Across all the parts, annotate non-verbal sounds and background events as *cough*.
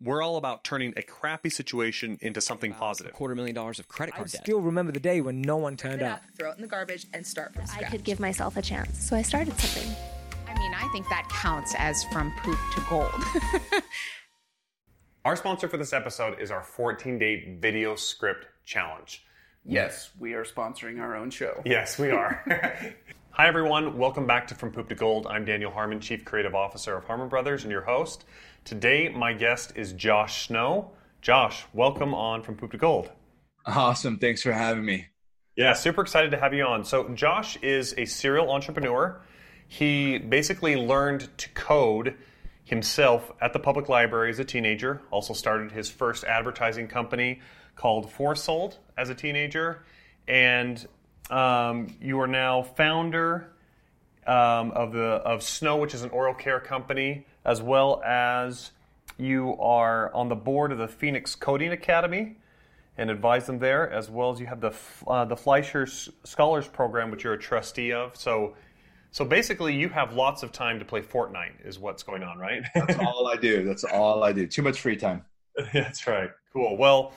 We're all about turning a crappy situation into something positive. A quarter million dollars of credit I card debt. still remember the day when no one turned up. up, throw it in the garbage, and start from scratch. I could give myself a chance, so I started something. I mean, I think that counts as from poop to gold. Our sponsor for this episode is our 14 day video script challenge. Yes, we are sponsoring our own show. Yes, we are. *laughs* Hi, everyone. Welcome back to From Poop to Gold. I'm Daniel Harmon, Chief Creative Officer of Harmon Brothers, and your host. Today, my guest is Josh Snow. Josh, welcome on From Poop to Gold. Awesome. Thanks for having me. Yeah, super excited to have you on. So, Josh is a serial entrepreneur. He basically learned to code himself at the public library as a teenager. Also, started his first advertising company called Forsold as a teenager. And um, you are now founder um, of the of Snow, which is an oral care company, as well as you are on the board of the Phoenix Coding Academy and advise them there, as well as you have the uh, the Fleischer Scholars Program, which you're a trustee of. So, so basically, you have lots of time to play Fortnite, is what's going on, right? *laughs* That's all I do. That's all I do. Too much free time. *laughs* That's right. Cool. Well,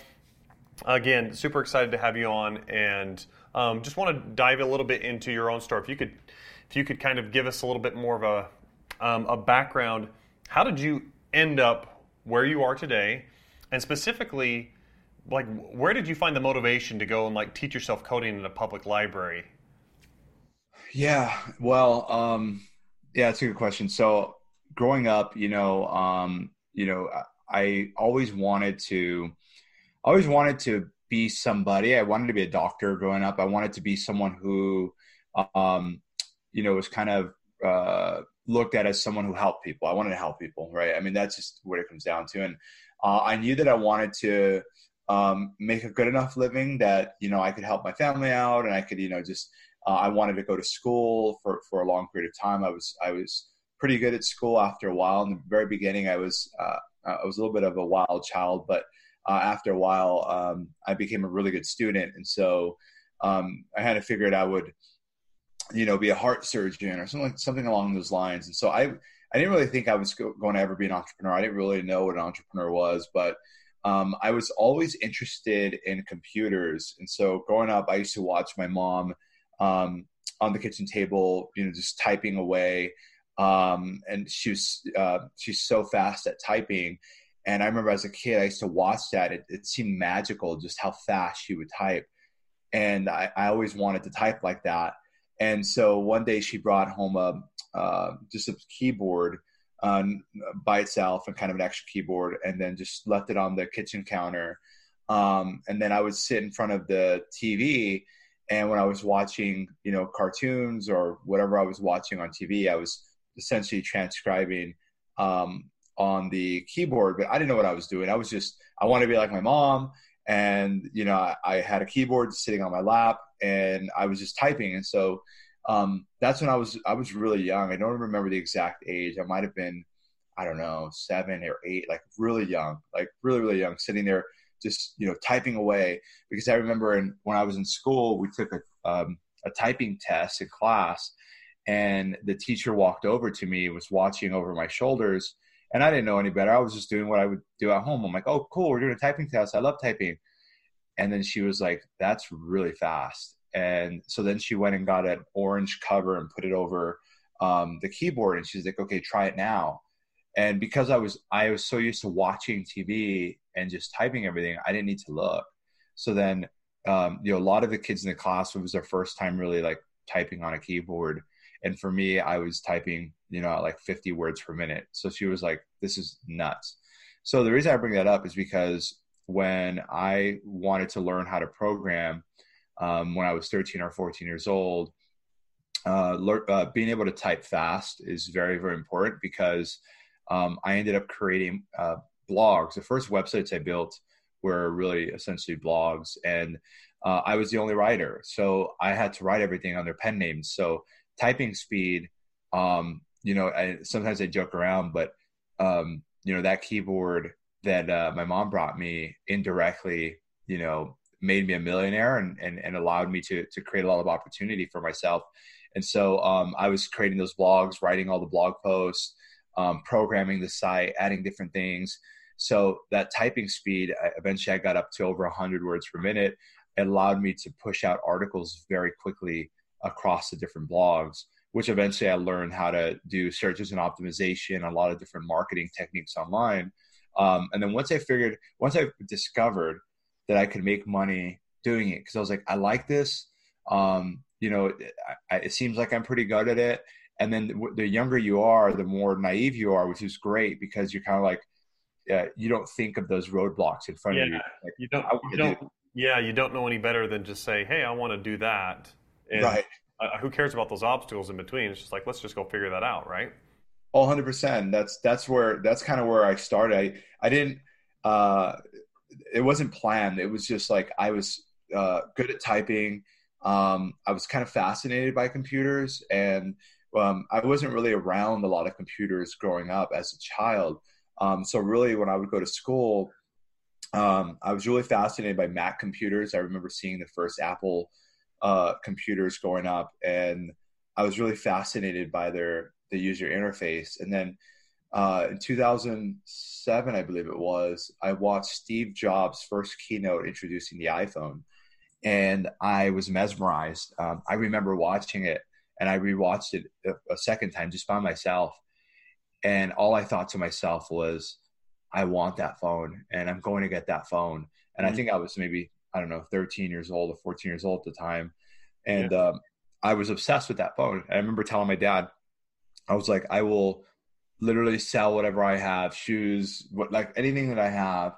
again, super excited to have you on, and um, just want to dive a little bit into your own story. If you could, if you could kind of give us a little bit more of a um, a background. How did you end up where you are today, and specifically, like, where did you find the motivation to go and like teach yourself coding in a public library? Yeah. Well, um, yeah, it's a good question. So, growing up, you know, um, you know, I, I always wanted to, always wanted to be somebody. I wanted to be a doctor growing up. I wanted to be someone who, um, you know, was kind of uh, looked at as someone who helped people. I wanted to help people, right? I mean, that's just what it comes down to. And uh, I knew that I wanted to um, make a good enough living that you know I could help my family out, and I could, you know, just uh, I wanted to go to school for for a long period of time. I was I was pretty good at school after a while. In the very beginning, I was uh, I was a little bit of a wild child, but uh, after a while, um, I became a really good student, and so um, I had to figure it. I would, you know, be a heart surgeon or something something along those lines. And so I I didn't really think I was go- going to ever be an entrepreneur. I didn't really know what an entrepreneur was, but um, I was always interested in computers. And so growing up, I used to watch my mom um, on the kitchen table, you know, just typing away. Um, and she was uh, she's so fast at typing. And I remember as a kid, I used to watch that. It, it seemed magical just how fast she would type. And I, I always wanted to type like that. And so one day she brought home a uh, just a keyboard um, by itself and kind of an extra keyboard, and then just left it on the kitchen counter. Um, and then I would sit in front of the TV, and when I was watching, you know, cartoons or whatever I was watching on TV, I was essentially transcribing um, on the keyboard, but I didn't know what I was doing. I was just I wanted to be like my mom, and you know, I, I had a keyboard sitting on my lap, and I was just typing, and so um, that's when I was I was really young. I don't remember the exact age. I might have been I don't know seven or eight, like really young, like really really young, sitting there just you know typing away. Because I remember in, when I was in school, we took a um, a typing test in class, and the teacher walked over to me, was watching over my shoulders, and I didn't know any better. I was just doing what I would do at home. I'm like, oh cool, we're doing a typing test. I love typing. And then she was like, that's really fast and so then she went and got an orange cover and put it over um, the keyboard and she's like okay try it now and because i was i was so used to watching tv and just typing everything i didn't need to look so then um, you know a lot of the kids in the class it was their first time really like typing on a keyboard and for me i was typing you know like 50 words per minute so she was like this is nuts so the reason i bring that up is because when i wanted to learn how to program um, when I was 13 or 14 years old. Uh, le- uh, being able to type fast is very, very important because um, I ended up creating uh, blogs. The first websites I built were really essentially blogs, and uh, I was the only writer. So I had to write everything their pen names. So typing speed, um, you know, I, sometimes I joke around, but, um, you know, that keyboard that uh, my mom brought me indirectly, you know, made me a millionaire and, and, and allowed me to, to create a lot of opportunity for myself. And so um, I was creating those blogs, writing all the blog posts, um, programming the site, adding different things. So that typing speed, eventually I got up to over 100 words per minute. It allowed me to push out articles very quickly across the different blogs, which eventually I learned how to do searches and optimization, a lot of different marketing techniques online. Um, and then once I figured, once I discovered that I could make money doing it, because I was like, I like this. Um, you know, I, it seems like I'm pretty good at it. And then the younger you are, the more naive you are, which is great because you're kind of like, uh, you don't think of those roadblocks in front yeah, of you. Like, you don't, you don't do yeah, you don't know any better than just say, "Hey, I want to do that." And right. Uh, who cares about those obstacles in between? It's just like let's just go figure that out, right? Oh, 100 percent. That's that's where that's kind of where I started. I I didn't. Uh, it wasn't planned. It was just like I was uh, good at typing. Um, I was kind of fascinated by computers, and um, I wasn't really around a lot of computers growing up as a child. Um, so really, when I would go to school, um, I was really fascinated by Mac computers. I remember seeing the first Apple uh, computers growing up, and I was really fascinated by their the user interface. And then uh, in 2007, I believe it was, I watched Steve Jobs' first keynote introducing the iPhone, and I was mesmerized. Um, I remember watching it, and I rewatched it a, a second time just by myself, and all I thought to myself was, I want that phone and I'm going to get that phone. And mm-hmm. I think I was maybe, I don't know, 13 years old or 14 years old at the time. And yeah. um, I was obsessed with that phone. I remember telling my dad, I was like, I will literally sell whatever I have, shoes, what, like anything that I have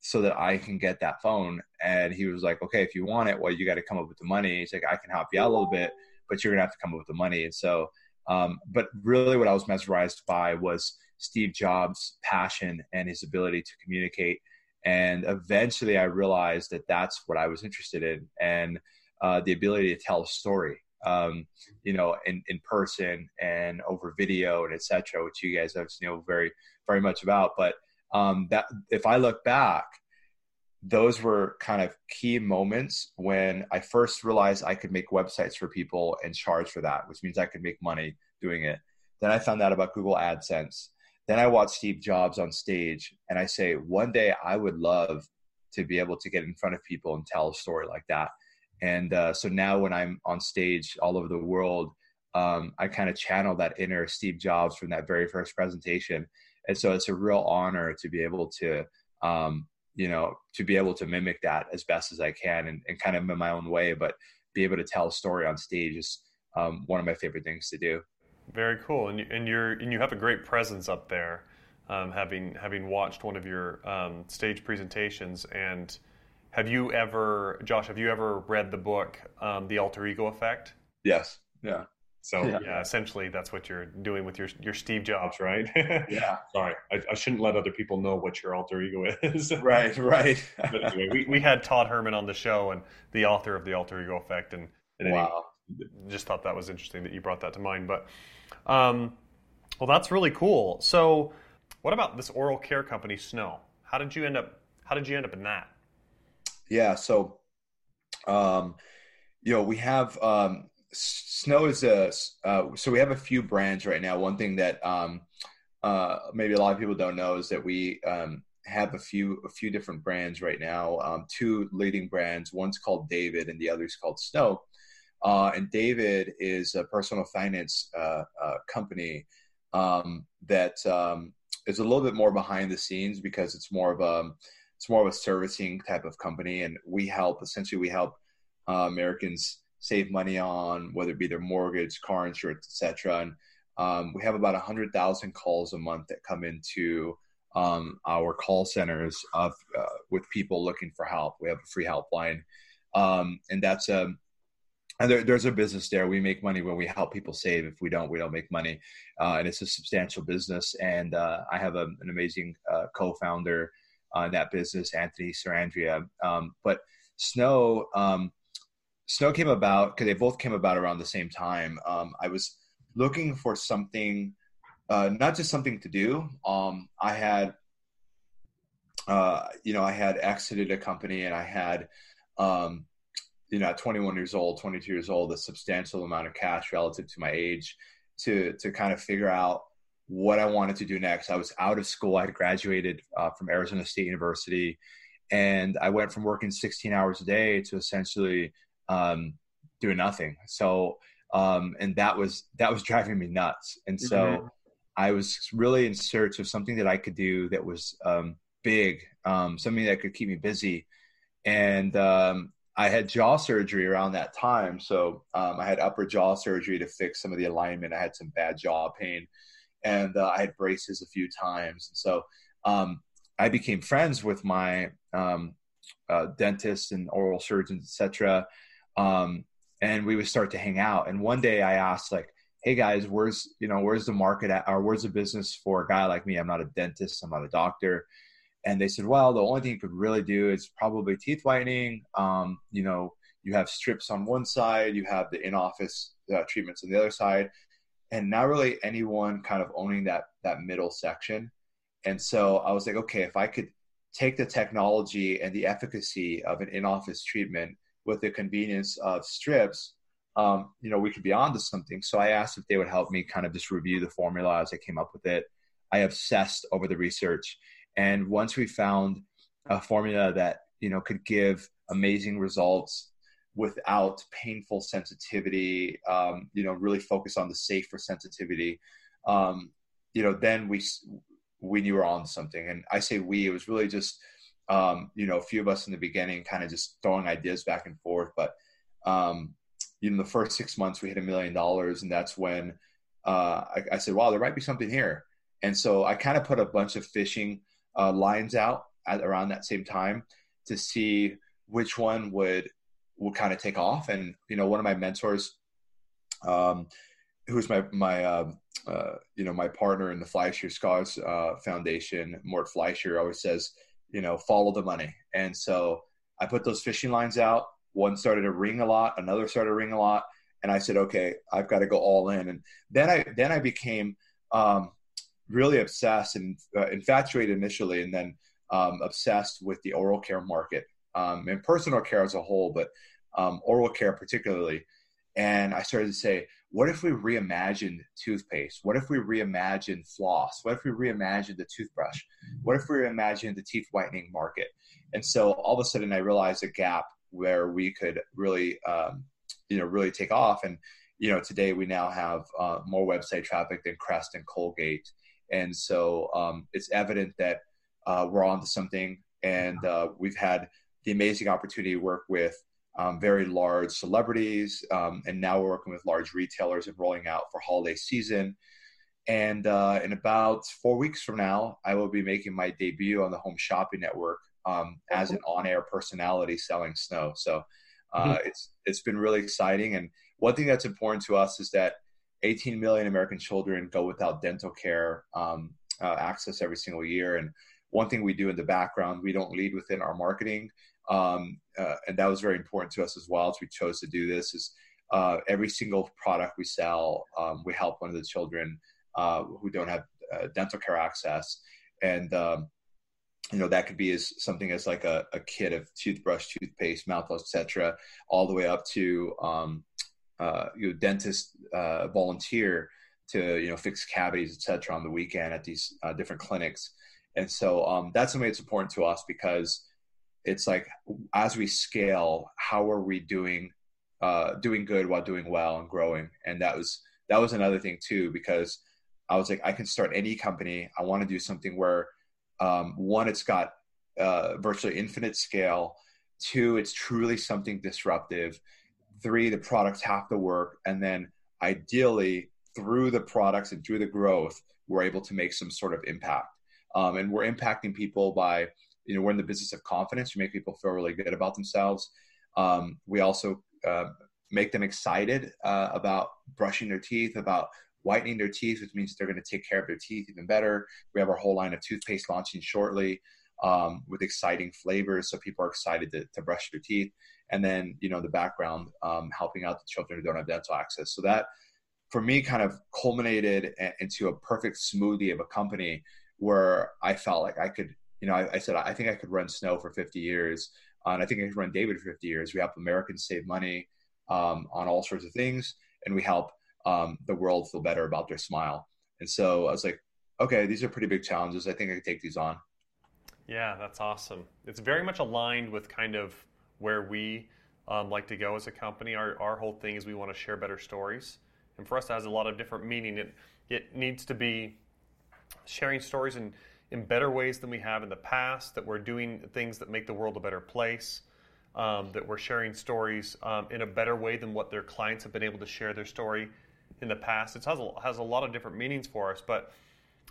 so that I can get that phone. And he was like, okay, if you want it, well, you got to come up with the money. He's like, I can help you out a little bit, but you're going to have to come up with the money. And so, um, but really what I was mesmerized by was Steve Jobs' passion and his ability to communicate. And eventually, I realized that that's what I was interested in, and uh, the ability to tell a story, um, you know, in, in person and over video and etc., which you guys have know very very much about. But um, that if I look back, those were kind of key moments when I first realized I could make websites for people and charge for that, which means I could make money doing it. Then I found out about Google AdSense. Then I watch Steve Jobs on stage and I say, one day I would love to be able to get in front of people and tell a story like that. And uh, so now when I'm on stage all over the world, um, I kind of channel that inner Steve Jobs from that very first presentation. And so it's a real honor to be able to, um, you know, to be able to mimic that as best as I can and, and kind of in my own way, but be able to tell a story on stage is um, one of my favorite things to do. Very cool, and you, and you're and you have a great presence up there, um, having having watched one of your um, stage presentations. And have you ever, Josh? Have you ever read the book, um, The Alter Ego Effect? Yes. Yeah. So yeah. yeah. essentially that's what you're doing with your your Steve Jobs, right? *laughs* yeah. Sorry, I, I, shouldn't let other people know what your alter ego is. *laughs* right, right. *laughs* but anyway, we, we had Todd Herman on the show and the author of the Alter Ego Effect, and, and wow. just thought that was interesting that you brought that to mind. But um, well, that's really cool. So, what about this oral care company, Snow? How did you end up? How did you end up in that? Yeah. So, um, you know, we have um, Snow is a uh, so we have a few brands right now. One thing that um, uh, maybe a lot of people don't know is that we um, have a few a few different brands right now. Um, two leading brands. One's called David, and the other's called Snow. Uh, and David is a personal finance uh, uh, company um, that um, is a little bit more behind the scenes because it's more of a it's more of a servicing type of company, and we help essentially we help uh, Americans save money on whether it be their mortgage, car insurance, etc. And um, we have about hundred thousand calls a month that come into um, our call centers of uh, with people looking for help. We have a free helpline, um, and that's a um, and there, there's a business there. We make money when we help people save. If we don't, we don't make money, uh, and it's a substantial business. And uh, I have a, an amazing uh, co-founder uh, in that business, Anthony Sarandrea. Um, but Snow, um, Snow came about because they both came about around the same time. Um, I was looking for something, uh, not just something to do. Um, I had, uh, you know, I had exited a company, and I had. Um, you know, at 21 years old, 22 years old, a substantial amount of cash relative to my age to to kind of figure out what I wanted to do next. I was out of school. I had graduated uh, from Arizona State University, and I went from working 16 hours a day to essentially um, doing nothing. So, um, and that was that was driving me nuts. And so, mm-hmm. I was really in search of something that I could do that was um, big, um, something that could keep me busy. And um, I had jaw surgery around that time. So um, I had upper jaw surgery to fix some of the alignment. I had some bad jaw pain and uh, I had braces a few times. And so um, I became friends with my um, uh, dentists and oral surgeons, etc. Um, and we would start to hang out. And one day I asked, like, "Hey guys, where's you know where's the market at, or where's the business for a guy like me? I'm not a dentist. I'm not a doctor." And they said, "Well, the only thing you could really do is probably teeth whitening. Um, you know, you have strips on one side, you have the in-office uh, treatments on the other side and not really anyone kind of owning that that middle section. And so I was like, okay, if I could take the technology and the efficacy of an in-office treatment with the convenience of strips, um, you know, we could be onto something. So I asked if they would help me kind of just review the formula as I came up with it. I obsessed over the research, and once we found a formula that you know could give amazing results without painful sensitivity, um, you know, really focus on the safer sensitivity, um, you know, then we we knew we were on something. And I say we, it was really just, um, you know, a few of us in the beginning, kind of just throwing ideas back and forth. But um, the first six months we hit a million dollars, and that's when uh, I, I, said, "Wow, there might be something here." And so I kind of put a bunch of fishing uh, lines out at around that same time to see which one would would kind of take off. And you know, one of my mentors, um, who's my my uh, uh, you know my partner in the Fleischer Scholars uh, Foundation, Mort Fleischer, always says, you know, follow the money. And so I put those fishing lines out. One started to ring a lot, another started to ring a lot, and I said, okay, I've got to go all in. And then I then I became um, really obsessed and uh, infatuated initially, and then um, obsessed with the oral care market um, and personal care as a whole, but um, oral care particularly. And I started to say, what if we reimagined toothpaste? What if we reimagined floss? What if we reimagined the toothbrush? What if we reimagined the teeth whitening market? And so all of a sudden, I realized a gap where we could really, um, you know, really take off. And you know, today we now have uh, more website traffic than Crest and Colgate, and so um, it's evident that uh, we're on to something. And uh, we've had the amazing opportunity to work with um, very large celebrities, um, and now we're working with large retailers and rolling out for holiday season. And uh, in about four weeks from now, I will be making my debut on the Home Shopping Network um, as an on-air personality selling snow. So uh, mm-hmm. it's it's been really exciting. And one thing that's important to us is that 18 million American children go without dental care um, uh, access every single year. And one thing we do in the background, we don't lead within our marketing um, uh, and that was very important to us as well as we chose to do this is uh, every single product we sell um, we help one of the children uh, who don't have uh, dental care access and um, you know that could be as something as like a, a kit of toothbrush toothpaste mouthwash etc all the way up to um, uh, you know dentist uh, volunteer to you know fix cavities etc on the weekend at these different clinics and so um, that's something that's important to us because it's like as we scale, how are we doing uh, doing good while doing well and growing? And that was that was another thing too because I was like, I can start any company. I want to do something where um, one, it's got uh, virtually infinite scale. Two, it's truly something disruptive. Three, the products have to work, and then ideally through the products and through the growth, we're able to make some sort of impact. Um, and we're impacting people by you know we're in the business of confidence. We make people feel really good about themselves. Um, we also uh, make them excited uh, about brushing their teeth, about whitening their teeth, which means they're going to take care of their teeth even better. We have our whole line of toothpaste launching shortly um, with exciting flavors, so people are excited to, to, brush their teeth. And then, you know, the background um, helping out the children who don't have dental access. So that, for me, kind of culminated into a perfect smoothie of a company where I felt like I could you know, I, I, said I think I could run Snow for 50 years, uh, and I think I could run David for 50 years. We help Americans save money um, on all sorts of things, and we help um, the world feel better about their smile. And so I was like, okay, these are pretty big challenges. I think I can take these on. Yeah, that's awesome. It's very much aligned with kind of where we um, like to go as a company. Our, our whole thing is we want to share better stories. And for us, that has a lot of different meaning. It, it needs to be sharing stories in, in better ways than we have in the past, that we're doing things that make the world a better place, um, that we're sharing stories um, in a better way than what their clients have been able to share their story in the past. It has a, has a lot of different meanings for us, but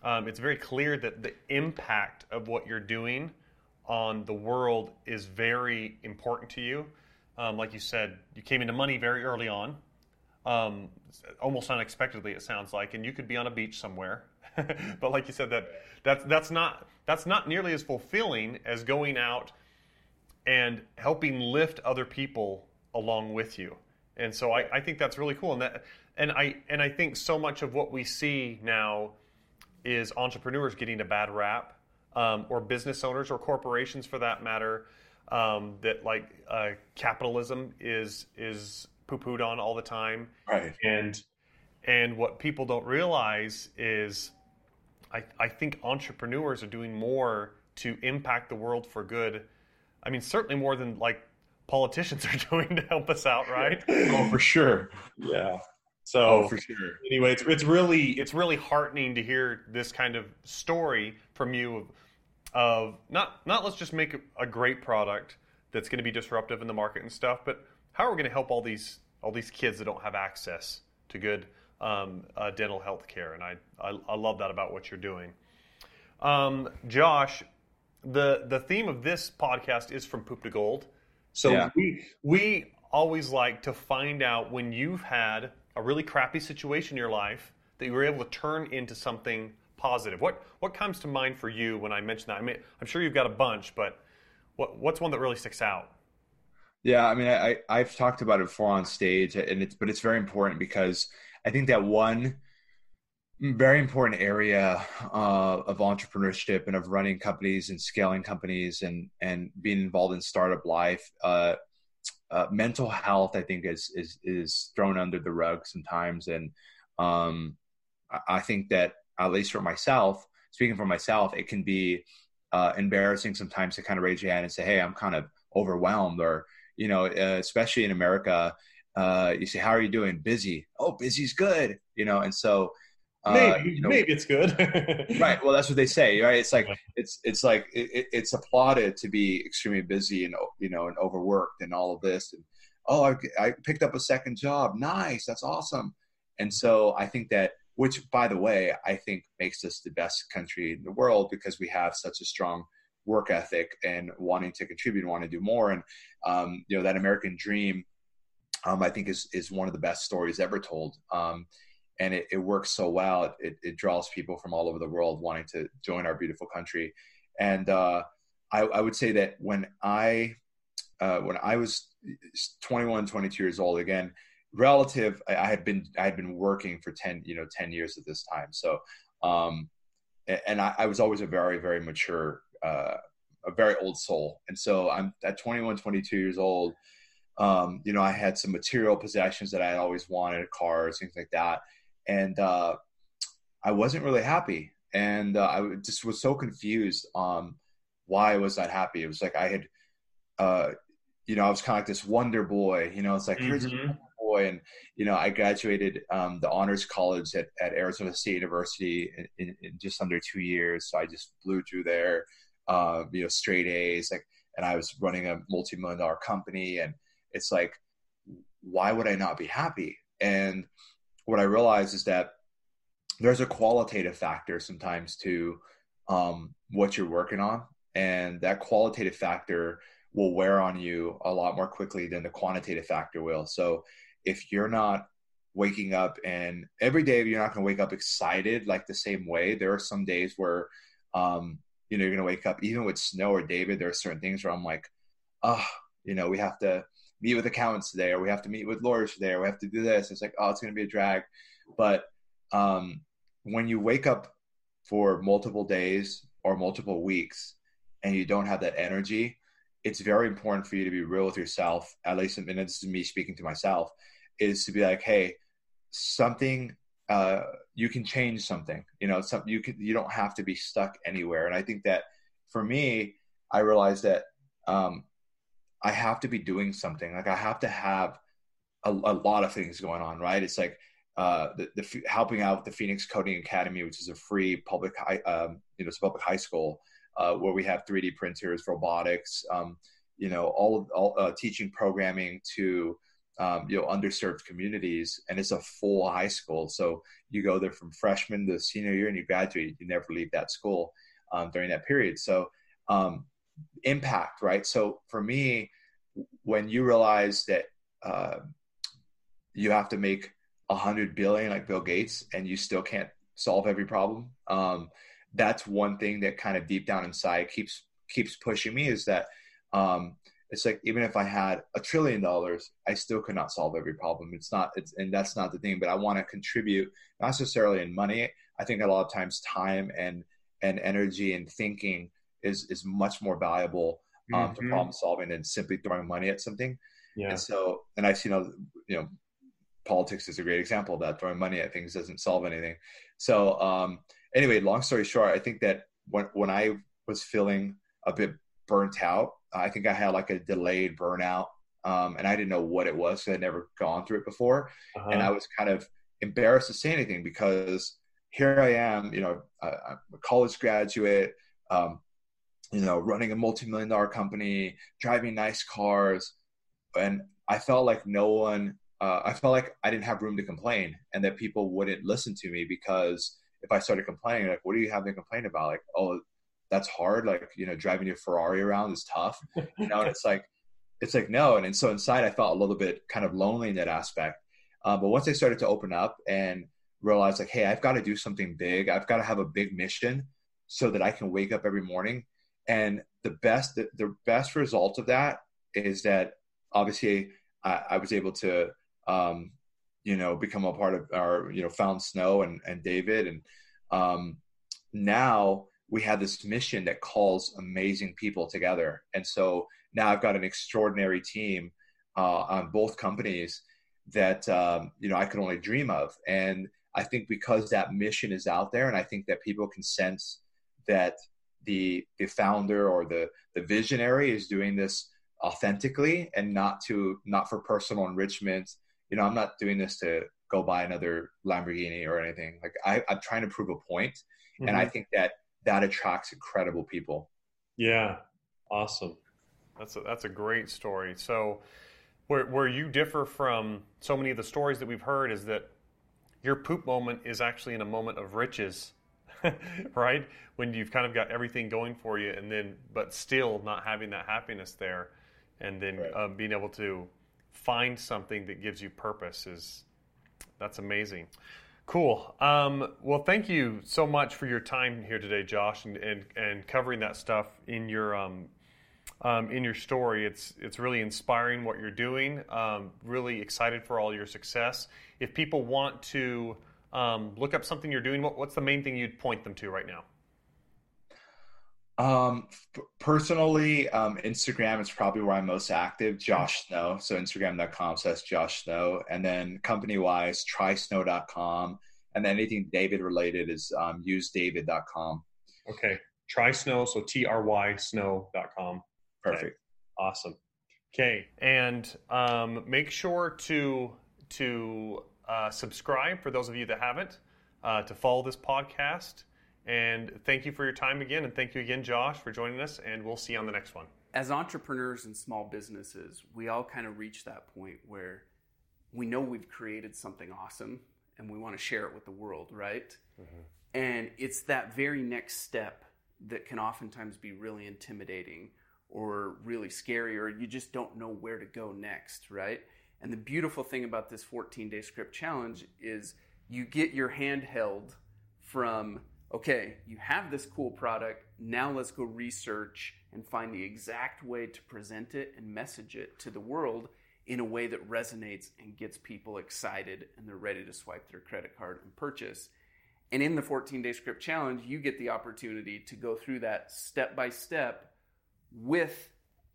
um, it's very clear that the impact of what you're doing on the world is very important to you. Um, like you said, you came into money very early on, um, almost unexpectedly. It sounds like, and you could be on a beach somewhere, *laughs* but like you said, that that's that's not that's not nearly as fulfilling as going out and helping lift other people along with you. And so I, I think that's really cool. And that and I and I think so much of what we see now is entrepreneurs getting a bad rap, um, or business owners or corporations for that matter, um, that like uh, capitalism is is poo pooed on all the time. Right. And and what people don't realize is, I I think entrepreneurs are doing more to impact the world for good. I mean, certainly more than like politicians *laughs* are doing to help us out, right? oh, for sure. Yeah. So oh, for sure. Anyway, it's it's really it's really heartening to hear this kind of story from you of, of not not let's just make a, great product that's going to be disruptive in the market and stuff, but how are we going to help all these all these kids that don't have access to good um, uh, dental health care? And I, I, I love that about what you're doing. Um, Josh, the the theme of this podcast is from poop to gold. So Yeah. we we always like to find out when you've had a really crappy situation in your life that you were able to turn into something positive. What what comes to mind for you when I mention that? I mean, I'm sure you've got a bunch, but what what's one that really sticks out? Yeah, I mean, I, I've talked about it before on stage, and it's but it's very important because I think that one very important area uh, of entrepreneurship and of running companies and scaling companies and and being involved in startup life, uh, uh, mental health, I think is is is thrown under the rug sometimes, and um, I- think that at least for myself, speaking for myself, it can be uh, embarrassing sometimes to kind of raise your hand and say, "Hey, I'm kind of overwhelmed," or you know, uh, especially in America, uh, you say, "How are you doing?" Busy. Oh, busy's good. You know, and so uh, maybe you know, maybe it's good. *laughs* right. Well, that's what they say, right? It's like it's it's like it, it- it's applauded to be extremely busy and you know and overworked and all of this. And oh, I, I picked up a second job. Nice, that's awesome. And so I think that, which by the way, I think makes us the best country in the world because we have such a strong work ethic and wanting to contribute, and want to do more, and um, you know that American dream. Um, I think is is one of the best stories ever told. Um, and it, it works so well. It, it draws people from all over the world wanting to join our beautiful country. And uh, I, I would say that when I uh, when I was 21, 22 years old, again, relative, I, I had been I had been working for 10 you know 10 years at this time. So um, and I, I was always a very very mature uh, a very old soul. And so I'm at 21, 22 years old. Um, you know, I had some material possessions that I had always wanted, cars, things like that and uh, I wasn't really happy, and uh, I just was so confused on why I was not happy. It was like I had, uh, you know, I was kind of like this wonder boy. You know, it's like here's a Mhm. wonder boy, and you know, I graduated um, the honors college at, at Arizona State University in, in, in just under two years. So I just blew through there, uh, you know, straight A's, like, and I was running a multi-million dollar company, and it's like, why would I not be happy? And what I realized is that there's a qualitative factor sometimes to um, what you're working on, and that qualitative factor will wear on you a lot more quickly than the quantitative factor will. So if you're not waking up and every day you're not going to wake up excited like the same way, there are some days where um, you know you're going to wake up even with snow or David. There are certain things where I'm like, oh, you know, we have to meet with accountants today, or we have to meet with lawyers today, or we have to do this. It's like, oh, it's going to be a drag. But um, when you wake up for multiple days or multiple weeks and you don't have that energy, it's very important for you to be real with yourself. At least, and this is me speaking to myself, is to be like, hey, something uh, you can change something. You know, some you can you don't have to be stuck anywhere. And I think that for me, I realized that um, I have to be doing something. Like I have to have a, a lot of things going on. Right? It's like uh, the, the helping out the Phoenix Coding Academy, which is a free public high, um, you know, it's public high school uh, where we have 3D printers, robotics, um, you know, all, all uh, teaching programming to um, you know underserved communities, and it's a full high school. So you go there from freshman to senior year, and you graduate. You never leave that school um, during that period. So um, impact, right? So for me, when you realize that uh, you have to make a hundred billion like Bill Gates, and you still can't solve every problem. Um, that's one thing that kind of deep down inside keeps keeps pushing me is that um, it's like even if I had a trillion dollars, I still could not solve every problem. It's not, it's, and that's not the thing. But I want to contribute, not necessarily in money. I think a lot of times time and and energy and thinking is is much more valuable um, mm-hmm. to problem solving than simply throwing money at something. Yeah. And so, and I've seen, you know, politics is a great example of that. Throwing money at things doesn't solve anything. So, um, anyway, long story short, I think that when when I was feeling a bit burnt out, I think I had like a delayed burnout, um, and I didn't know what it was. So I'd never gone through it before, uh-huh. and I was kind of embarrassed to say anything because here I am, you know, I'm a college graduate, um, you know, running a multi-million dollar company, driving nice cars, and I felt like no one. Uh, I felt like I didn't have room to complain, and that people wouldn't listen to me because if I started complaining, like, what do you have to complain about? Like, oh, that's hard. Like, you know, driving your Ferrari around is tough. *laughs* You know, and it's like, it's like no. And, and so inside, I felt a little bit kind of lonely in that aspect. Uh, but once I started to open up and realize, like, hey, I've got to do something big. I've got to have a big mission so that I can wake up every morning. And the best, the, the best result of that is that obviously I, I was able to, um, you know, become a part of our, you know, found snow and, and David. And um, now we have this mission that calls amazing people together. And so now I've got an extraordinary team uh, on both companies that um, you know I could only dream of. And I think because that mission is out there, and I think that people can sense that the the founder or the the visionary is doing this authentically and not to not for personal enrichment. You know, I'm not doing this to go buy another Lamborghini or anything. Like I, I'm trying to prove a point. Mm-hmm. and I mm-hmm. think that that attracts incredible people. Yeah, awesome. That's a, that's a great story. So, where where you differ from so many of the stories that we've heard is that your poop moment is actually in a moment of riches, *laughs* right? When you've kind of got everything going for you, and then but still not having that happiness there, and then right. uh, being able to find something that gives you purpose is that's amazing. Cool. Um, well, thank you so much for your time here today, Josh, and and, and covering that stuff in your um, um, in your story. It's it's really inspiring what you're doing. Um, really excited for all your success. If people want to um, look up something you're doing, what, what's the main thing you'd point them to right now? Um, personally, um, Instagram is probably where I'm most active. Josh Snow. So Instagram.com says Josh Snow. And then company wise, trysnow.com. And then anything David related is um, usedavid.com. Okay. Try Snow. So T R Y snow.com. Perfect. Okay. Awesome. Okay. And um, make sure to, to uh, subscribe for those of you that haven't, uh, to follow this podcast and thank you for your time again. And thank you again, Josh, for joining us. And we'll see you on the next one. As entrepreneurs and small businesses, we all kind of reach that point where we know we've created something awesome and we want to share it with the world, right? Mm-hmm. And it's that very next step that can oftentimes be really intimidating or really scary, or you just don't know where to go next, right? And the beautiful thing about this 14 day script challenge is you get your hand held from okay, you have this cool product. Now let's go research and find the exact way to present it and message it to the world in a way that resonates and gets people excited and they're ready to swipe their credit card and purchase. And in the 14 day script challenge, you get the opportunity to go through that step by step with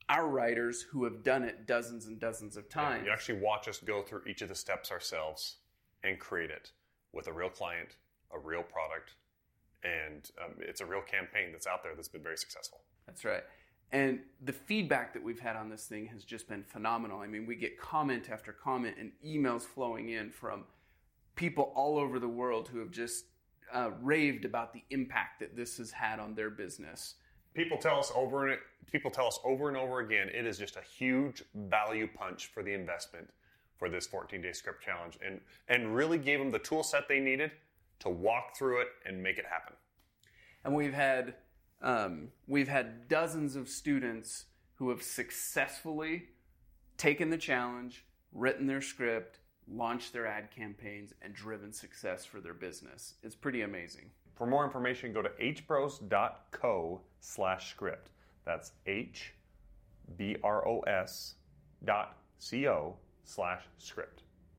our writers who have done it dozens and dozens of times. Yeah, you actually watch us go through each of the steps ourselves and create it with a real client, a real product, and um, it's a real campaign that's out there that's been very successful. That's right. And the feedback that we've had on this thing has just been phenomenal. I mean, we get comment after comment and emails flowing in from people all over the world who have just uh, raved about the impact that this has had on their business. People tell us over and people tell us over and over again it is just a huge value punch for the investment for this 14 day script challenge and and really gave them the tool set they needed to walk through it and make it happen. And we've had um, we've had dozens of students who have successfully taken the challenge, written their script, launched their ad campaigns, and driven success for their business. It's pretty amazing. For more information, go to hbros.co slash script. That's H B R O S dot C O slash script.